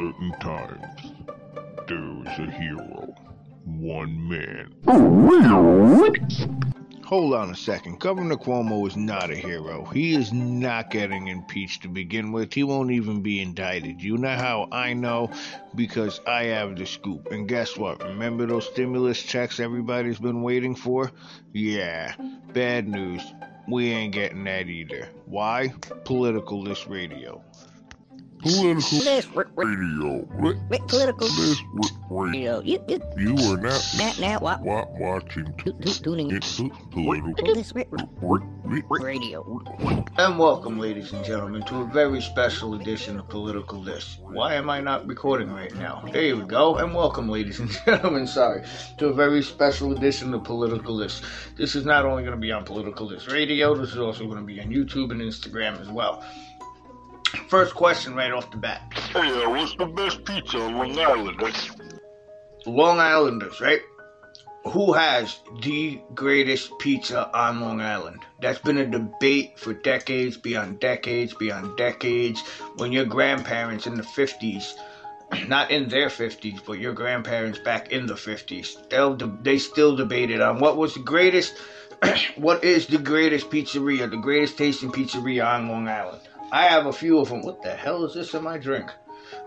certain times, there is a hero. One man. Hold on a second. Governor Cuomo is not a hero. He is not getting impeached to begin with. He won't even be indicted. You know how I know? Because I have the scoop. And guess what? Remember those stimulus checks everybody's been waiting for? Yeah, bad news. We ain't getting that either. Why? Political this Radio. Political This r- r- radio. Political This radio. you you, you, You are not now, now, what? wa- watching Tu- tu- tuning into political radio. And welcome, ladies and gentlemen, to a very special edition of Political List. Why am I not recording right now? There we go. And welcome, ladies and gentlemen, sorry, to a very special edition of Political List. This is not only going to be on Political List Radio, this is also going to be on YouTube and Instagram as well. First question right off the bat. Hey, uh, what's the best pizza on Long Island? Long Islanders, right? Who has the greatest pizza on Long Island? That's been a debate for decades, beyond decades, beyond decades. When your grandparents in the 50s, not in their 50s, but your grandparents back in the 50s, they'll they still debated on what was the greatest, what is the greatest pizzeria, the greatest tasting pizzeria on Long Island. I have a few of them. What the hell is this in my drink?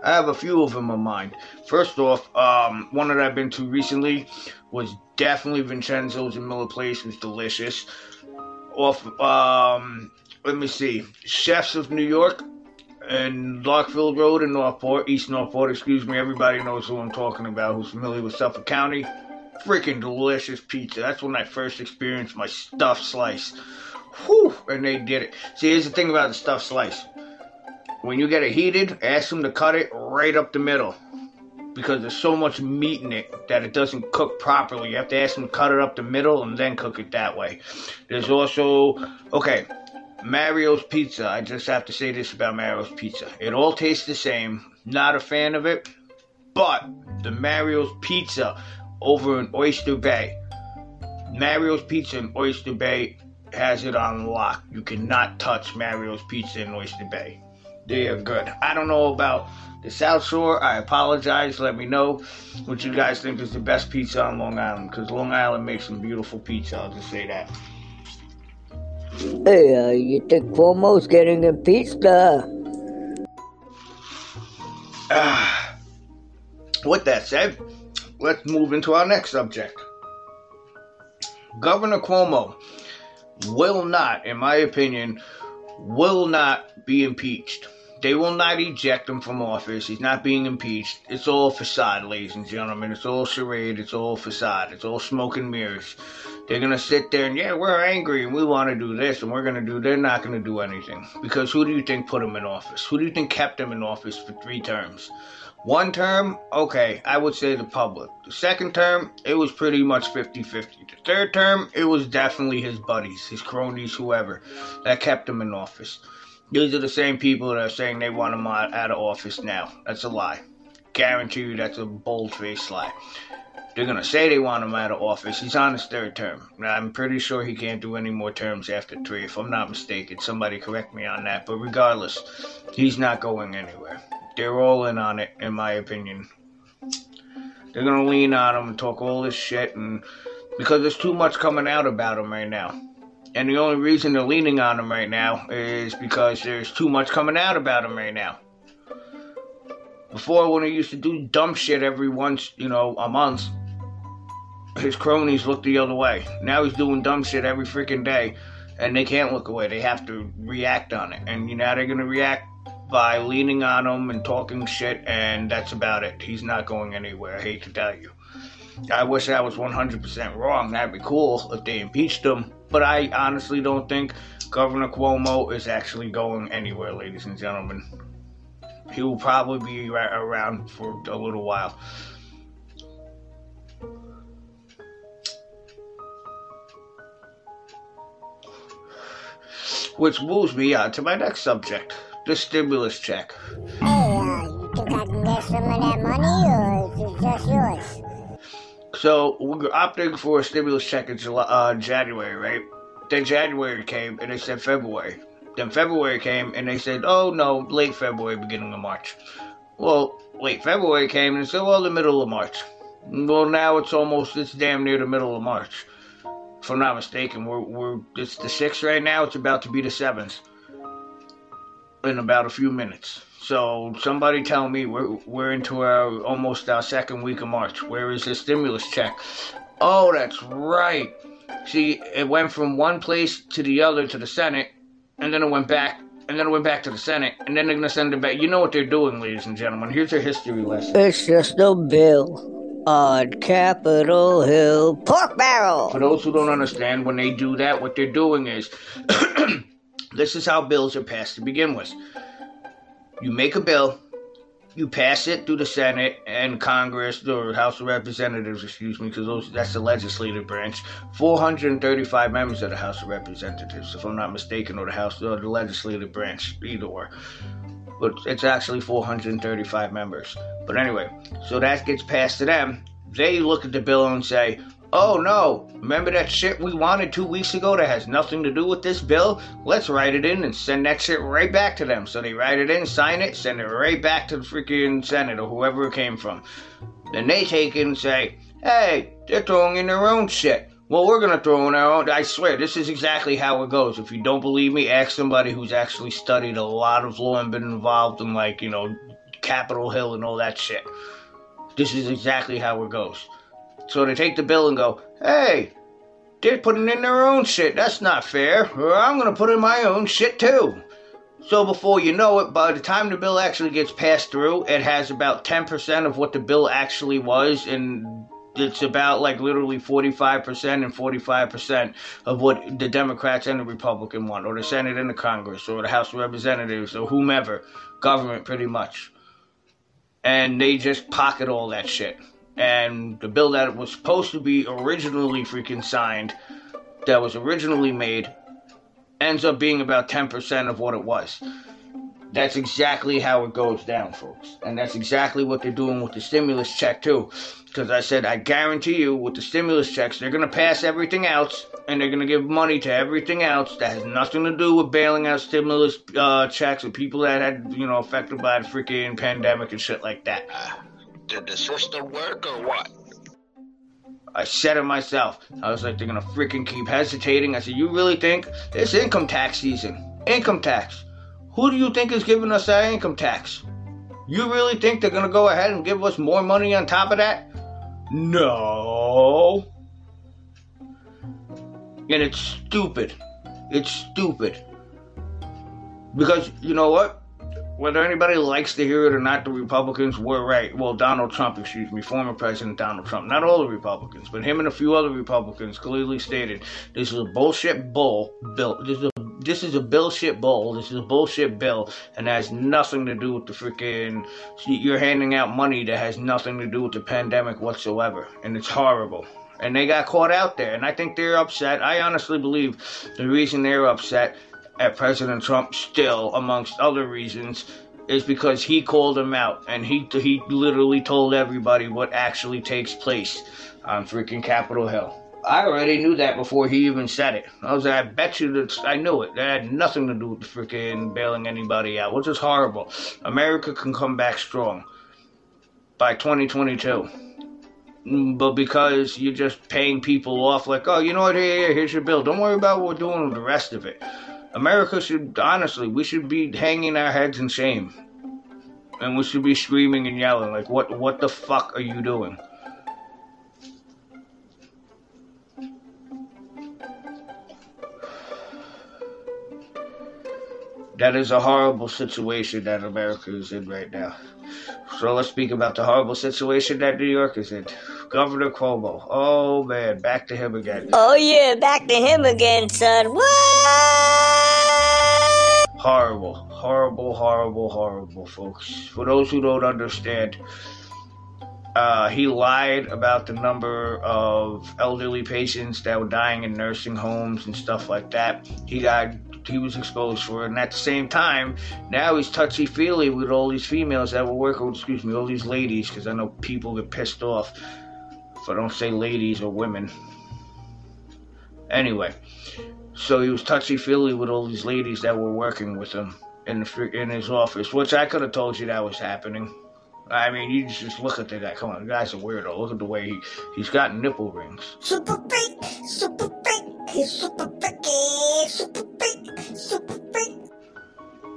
I have a few of them in mind. First off, um, one that I've been to recently was definitely Vincenzo's in Miller Place. It was delicious. Off, um, let me see, Chefs of New York and Lockville Road in Northport, East Northport. Excuse me. Everybody knows who I'm talking about. Who's familiar with Suffolk County? Freaking delicious pizza. That's when I first experienced my stuffed slice. Whew, and they did it. See, here's the thing about the stuffed slice when you get it heated, ask them to cut it right up the middle. Because there's so much meat in it that it doesn't cook properly. You have to ask them to cut it up the middle and then cook it that way. There's also, okay, Mario's Pizza. I just have to say this about Mario's Pizza. It all tastes the same. Not a fan of it. But the Mario's Pizza over in Oyster Bay. Mario's Pizza in Oyster Bay has it on lock. You cannot touch Mario's Pizza in Oyster Bay. They are good. I don't know about the South Shore. I apologize. Let me know what you guys think is the best pizza on Long Island. Because Long Island makes some beautiful pizza. I'll just say that. Hey, uh, you think Cuomo's getting impeached? Uh, With that said, let's move into our next subject. Governor Cuomo will not, in my opinion, will not be impeached. They will not eject him from office. He's not being impeached. It's all facade, ladies and gentlemen. It's all charade. It's all facade. It's all smoke and mirrors. They're gonna sit there and yeah, we're angry and we want to do this and we're gonna do. They're not gonna do anything because who do you think put him in office? Who do you think kept him in office for three terms? One term, okay, I would say the public. The second term, it was pretty much 50 50. The third term, it was definitely his buddies, his cronies, whoever, that kept him in office. These are the same people that are saying they want him out, of office now. That's a lie. Guarantee you that's a bold faced lie. They're gonna say they want him out of office. He's on his third term. I'm pretty sure he can't do any more terms after three, if I'm not mistaken. Somebody correct me on that. But regardless, he's not going anywhere. They're all in on it, in my opinion. They're gonna lean on him and talk all this shit, and because there's too much coming out about him right now. And the only reason they're leaning on him right now is because there's too much coming out about him right now. Before, when he used to do dumb shit every once, you know, a month, his cronies looked the other way. Now he's doing dumb shit every freaking day, and they can't look away. They have to react on it. And you know they're gonna react by leaning on him and talking shit, and that's about it. He's not going anywhere. I hate to tell you. I wish I was 100% wrong. That'd be cool if they impeached him. But I honestly don't think Governor Cuomo is actually going anywhere, ladies and gentlemen. He will probably be ra- around for a little while. Which moves me on to my next subject the stimulus check. Hey, uh, you think I can get some of that money, or is it just yours? So we're opting for a stimulus check in July, uh, January, right? Then January came and they said February. Then February came and they said, oh no, late February, beginning of March. Well, late February came and they said, well the middle of March. Well, now it's almost it's damn near the middle of March. If I'm not mistaken, we're we're it's the sixth right now. It's about to be the seventh in about a few minutes. So somebody tell me we're we're into our almost our second week of March. Where is the stimulus check? Oh, that's right. See, it went from one place to the other to the Senate, and then it went back, and then it went back to the Senate, and then they're gonna send it back. You know what they're doing, ladies and gentlemen. Here's a history lesson. It's just a bill on Capitol Hill pork barrel. For those who don't understand, when they do that, what they're doing is this is how bills are passed to begin with. You make a bill, you pass it through the Senate and Congress or House of Representatives, excuse me, because that's the legislative branch. 435 members of the House of Representatives, if I'm not mistaken, or the House or the legislative branch, either or. But it's actually 435 members. But anyway, so that gets passed to them. They look at the bill and say, Oh no, remember that shit we wanted two weeks ago that has nothing to do with this bill? Let's write it in and send that shit right back to them. So they write it in, sign it, send it right back to the freaking Senate or whoever it came from. Then they take it and say, hey, they're throwing in their own shit. Well, we're gonna throw in our own. I swear, this is exactly how it goes. If you don't believe me, ask somebody who's actually studied a lot of law and been involved in, like, you know, Capitol Hill and all that shit. This is exactly how it goes. So they take the bill and go, hey, they're putting in their own shit. That's not fair. I'm going to put in my own shit too. So before you know it, by the time the bill actually gets passed through, it has about 10% of what the bill actually was, and it's about like literally 45% and 45% of what the Democrats and the Republican want, or the Senate and the Congress, or the House of Representatives, or whomever, government pretty much. And they just pocket all that shit and the bill that was supposed to be originally freaking signed, that was originally made, ends up being about 10% of what it was. That's exactly how it goes down, folks. And that's exactly what they're doing with the stimulus check, too. Because I said, I guarantee you, with the stimulus checks, they're going to pass everything else, and they're going to give money to everything else that has nothing to do with bailing out stimulus uh, checks and people that had, you know, affected by the freaking pandemic and shit like that. Did the system work or what? I said it myself. I was like, they're gonna freaking keep hesitating. I said, you really think it's income tax season? Income tax. Who do you think is giving us that income tax? You really think they're gonna go ahead and give us more money on top of that? No. And it's stupid. It's stupid. Because you know what? Whether anybody likes to hear it or not, the Republicans were right. Well, Donald Trump, excuse me, former President Donald Trump. Not all the Republicans, but him and a few other Republicans clearly stated this is a bullshit bull bill. This is a this is a bullshit bull. This is a bullshit bill, and has nothing to do with the freaking. You're handing out money that has nothing to do with the pandemic whatsoever, and it's horrible. And they got caught out there, and I think they're upset. I honestly believe the reason they're upset at President Trump still, amongst other reasons, is because he called him out and he he literally told everybody what actually takes place on freaking Capitol Hill. I already knew that before he even said it. I was like, I bet you that I knew it. That had nothing to do with freaking bailing anybody out, which is horrible. America can come back strong by 2022. Mm, But because you're just paying people off, like, oh, you know what, here, here, here's your bill. Don't worry about what we're doing with the rest of it. America should, honestly, we should be hanging our heads in shame. And we should be screaming and yelling, like, what, what the fuck are you doing? That is a horrible situation that America is in right now. So let's speak about the horrible situation that New York is in. Governor Cuomo. Oh man, back to him again. Oh yeah, back to him again, son. What? Horrible, horrible, horrible, horrible, folks. For those who don't understand, uh, he lied about the number of elderly patients that were dying in nursing homes and stuff like that. He got he was exposed for it, and at the same time, now he's touchy feely with all these females that were working. Excuse me, all these ladies, because I know people get pissed off if I don't say ladies or women. Anyway, so he was touchy feely with all these ladies that were working with him in the in his office, which I could have told you that was happening. I mean, you just look at the guy. Come on, the guy's a weirdo. Look at the way he he's got nipple rings. Super big, super big, he's super big, super big, super big.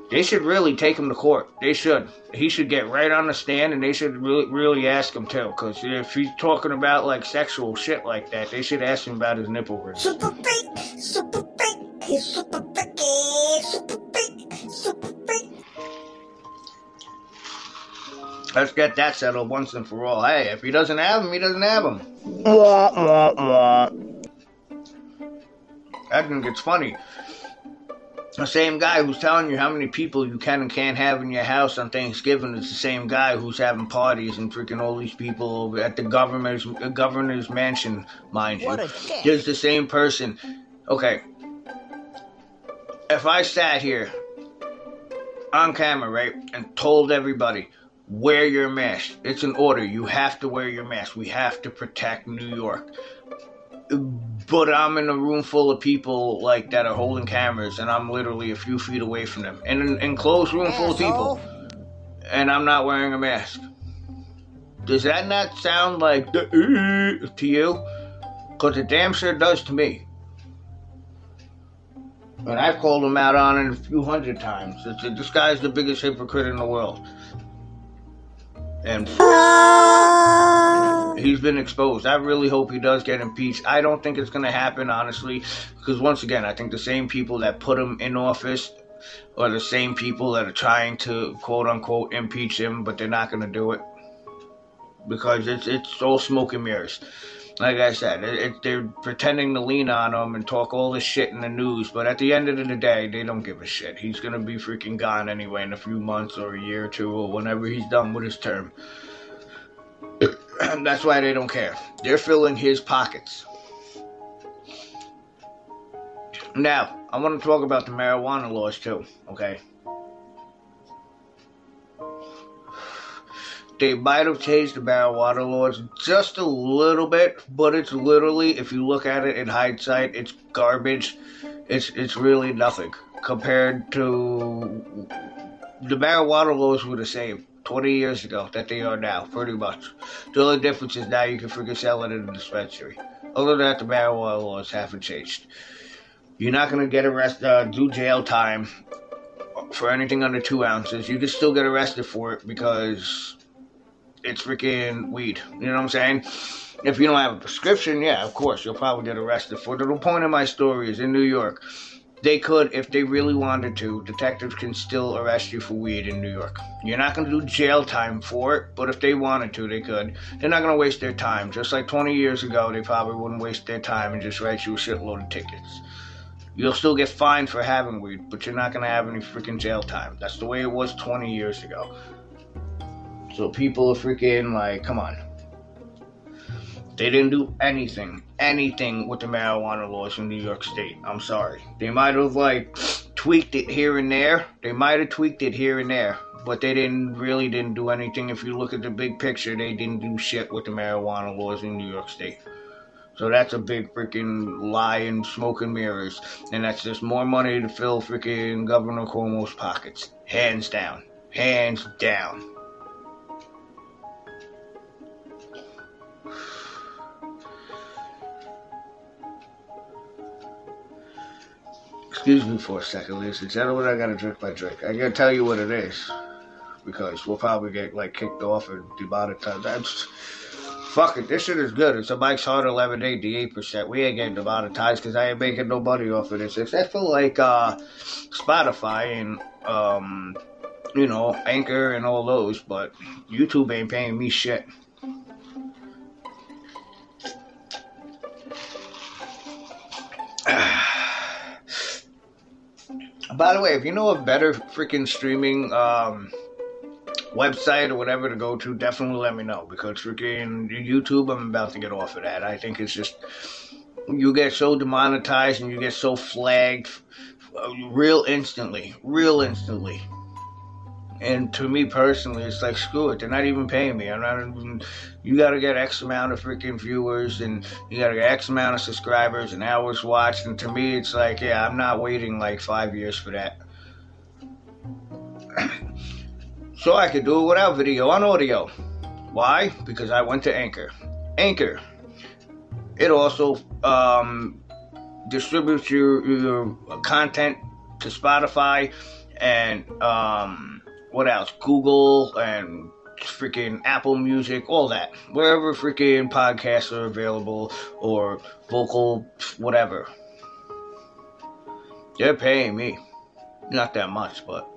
They should really take him to court. They should. He should get right on the stand, and they should really, really ask him too. Because if he's talking about like sexual shit like that, they should ask him about his nipple rings. Super big, super he's super big, super big, super big. Let's get that settled once and for all. Hey, if he doesn't have him, he doesn't have him. Wah, wah, wah. I think it's funny. The same guy who's telling you how many people you can and can't have in your house on Thanksgiving is the same guy who's having parties and freaking all these people over at the governor's governor's mansion, mind you. What dick. There's the same person. Okay. If I sat here on camera, right, and told everybody, wear your mask. It's an order. You have to wear your mask. We have to protect New York but I'm in a room full of people like that are holding cameras, and I'm literally a few feet away from them, in an enclosed room full of people, and I'm not wearing a mask. Does that not sound like the to you? Because it damn sure does to me. And I've called him out on it a few hundred times. It's, this guy's the biggest hypocrite in the world. And he's been exposed. I really hope he does get impeached. I don't think it's going to happen, honestly, because once again, I think the same people that put him in office are the same people that are trying to quote unquote impeach him, but they're not going to do it because it's it's all smoke and mirrors. Like I said, it, it, they're pretending to lean on him and talk all this shit in the news, but at the end of the day, they don't give a shit. He's gonna be freaking gone anyway in a few months or a year or two or whenever he's done with his term. That's why they don't care. They're filling his pockets. Now, I want to talk about the marijuana laws too, okay? They might have changed the marijuana laws just a little bit, but it's literally, if you look at it in hindsight, it's garbage. It's it's really nothing compared to the marijuana laws were the same 20 years ago that they are now, pretty much. The only difference is now you can freaking sell it in a dispensary. Other than that, the marijuana laws haven't changed. You're not gonna get arrested, uh, do jail time for anything under two ounces. You can still get arrested for it because it's freaking weed. You know what I'm saying? If you don't have a prescription, yeah, of course, you'll probably get arrested for it. The point of my story is in New York, they could, if they really wanted to, detectives can still arrest you for weed in New York. You're not going to do jail time for it, but if they wanted to, they could. They're not going to waste their time. Just like 20 years ago, they probably wouldn't waste their time and just write you a shitload of tickets. You'll still get fined for having weed, but you're not going to have any freaking jail time. That's the way it was 20 years ago. So people are freaking like, come on. They didn't do anything, anything with the marijuana laws in New York State. I'm sorry. They might have like tweaked it here and there. They might have tweaked it here and there, but they didn't really didn't do anything. If you look at the big picture, they didn't do shit with the marijuana laws in New York State. So that's a big freaking lie and smoke and mirrors, and that's just more money to fill freaking Governor Cuomo's pockets. Hands down. Hands down. Excuse me for a second, ladies and gentlemen. I gotta drink my drink. I gotta tell you what it is. Because we'll probably get like kicked off and demonetized. That's fuck it. This shit is good. It's a Mike's Hard 11 88%. We ain't getting demonetized because I ain't making no money off of this. Except for like uh Spotify and um you know, Anchor and all those, but YouTube ain't paying me shit. By the way, if you know a better freaking streaming um, website or whatever to go to, definitely let me know because freaking YouTube, I'm about to get off of that. I think it's just you get so demonetized and you get so flagged uh, real instantly, real instantly. And to me personally, it's like screw it. They're not even paying me. I'm not even. You got to get X amount of freaking viewers, and you got to get X amount of subscribers and hours watched. And to me, it's like, yeah, I'm not waiting like five years for that. So I could do it without video on audio. Why? Because I went to Anchor. Anchor. It also um, distributes your, your content to Spotify and um, what else? Google and freaking Apple Music, all that. Wherever freaking podcasts are available or vocal, whatever. They're paying me. Not that much, but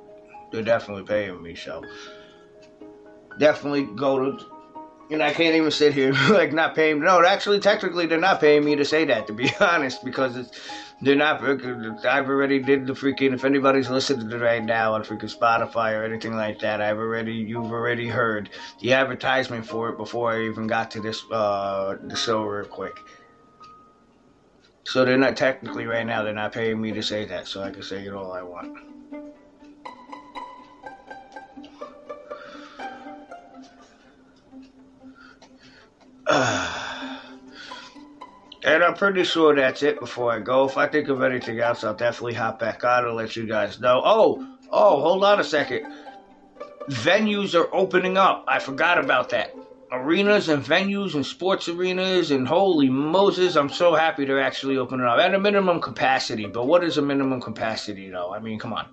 they're definitely paying me, so definitely go to and I can't even sit here like not paying. No, actually, technically, they're not paying me to say that. To be honest, because it's they're not. I've already did the freaking. If anybody's listening to it right now on freaking Spotify or anything like that, I've already you've already heard the advertisement for it before I even got to this uh the show real quick. So they're not technically right now. They're not paying me to say that, so I can say it all I want. And I'm pretty sure that's it before I go. If I think of anything else, I'll definitely hop back on and let you guys know. Oh, oh, hold on a second. Venues are opening up. I forgot about that. Arenas and venues and sports arenas and holy Moses, I'm so happy they're actually opening up at a minimum capacity. But what is a minimum capacity, though? I mean, come on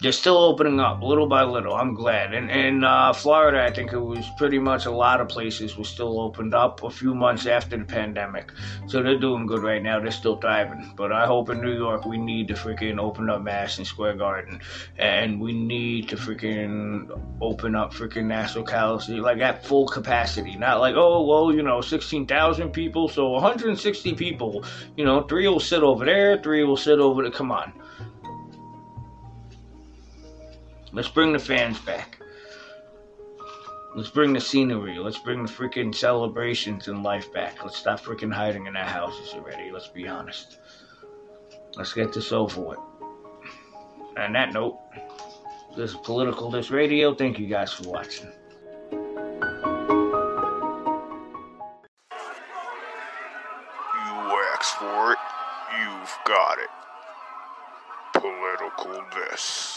they're still opening up little by little. I'm glad. And in uh, Florida, I think it was pretty much a lot of places were still opened up a few months after the pandemic. So they're doing good right now. They're still thriving. But I hope in New York we need to freaking open up Madison Square Garden, and we need to freaking open up freaking Nassau Coliseum like at full capacity. Not like oh well, you know, sixteen thousand people, so 160 people. You know, three will sit over there, three will sit over there. Come on. Let's bring the fans back. Let's bring the scenery. Let's bring the freaking celebrations and life back. Let's stop freaking hiding in our houses already. Let's be honest. Let's get this over with. On that note, this is Political This Radio. Thank you guys for watching. You asked for it, you've got it. Political This.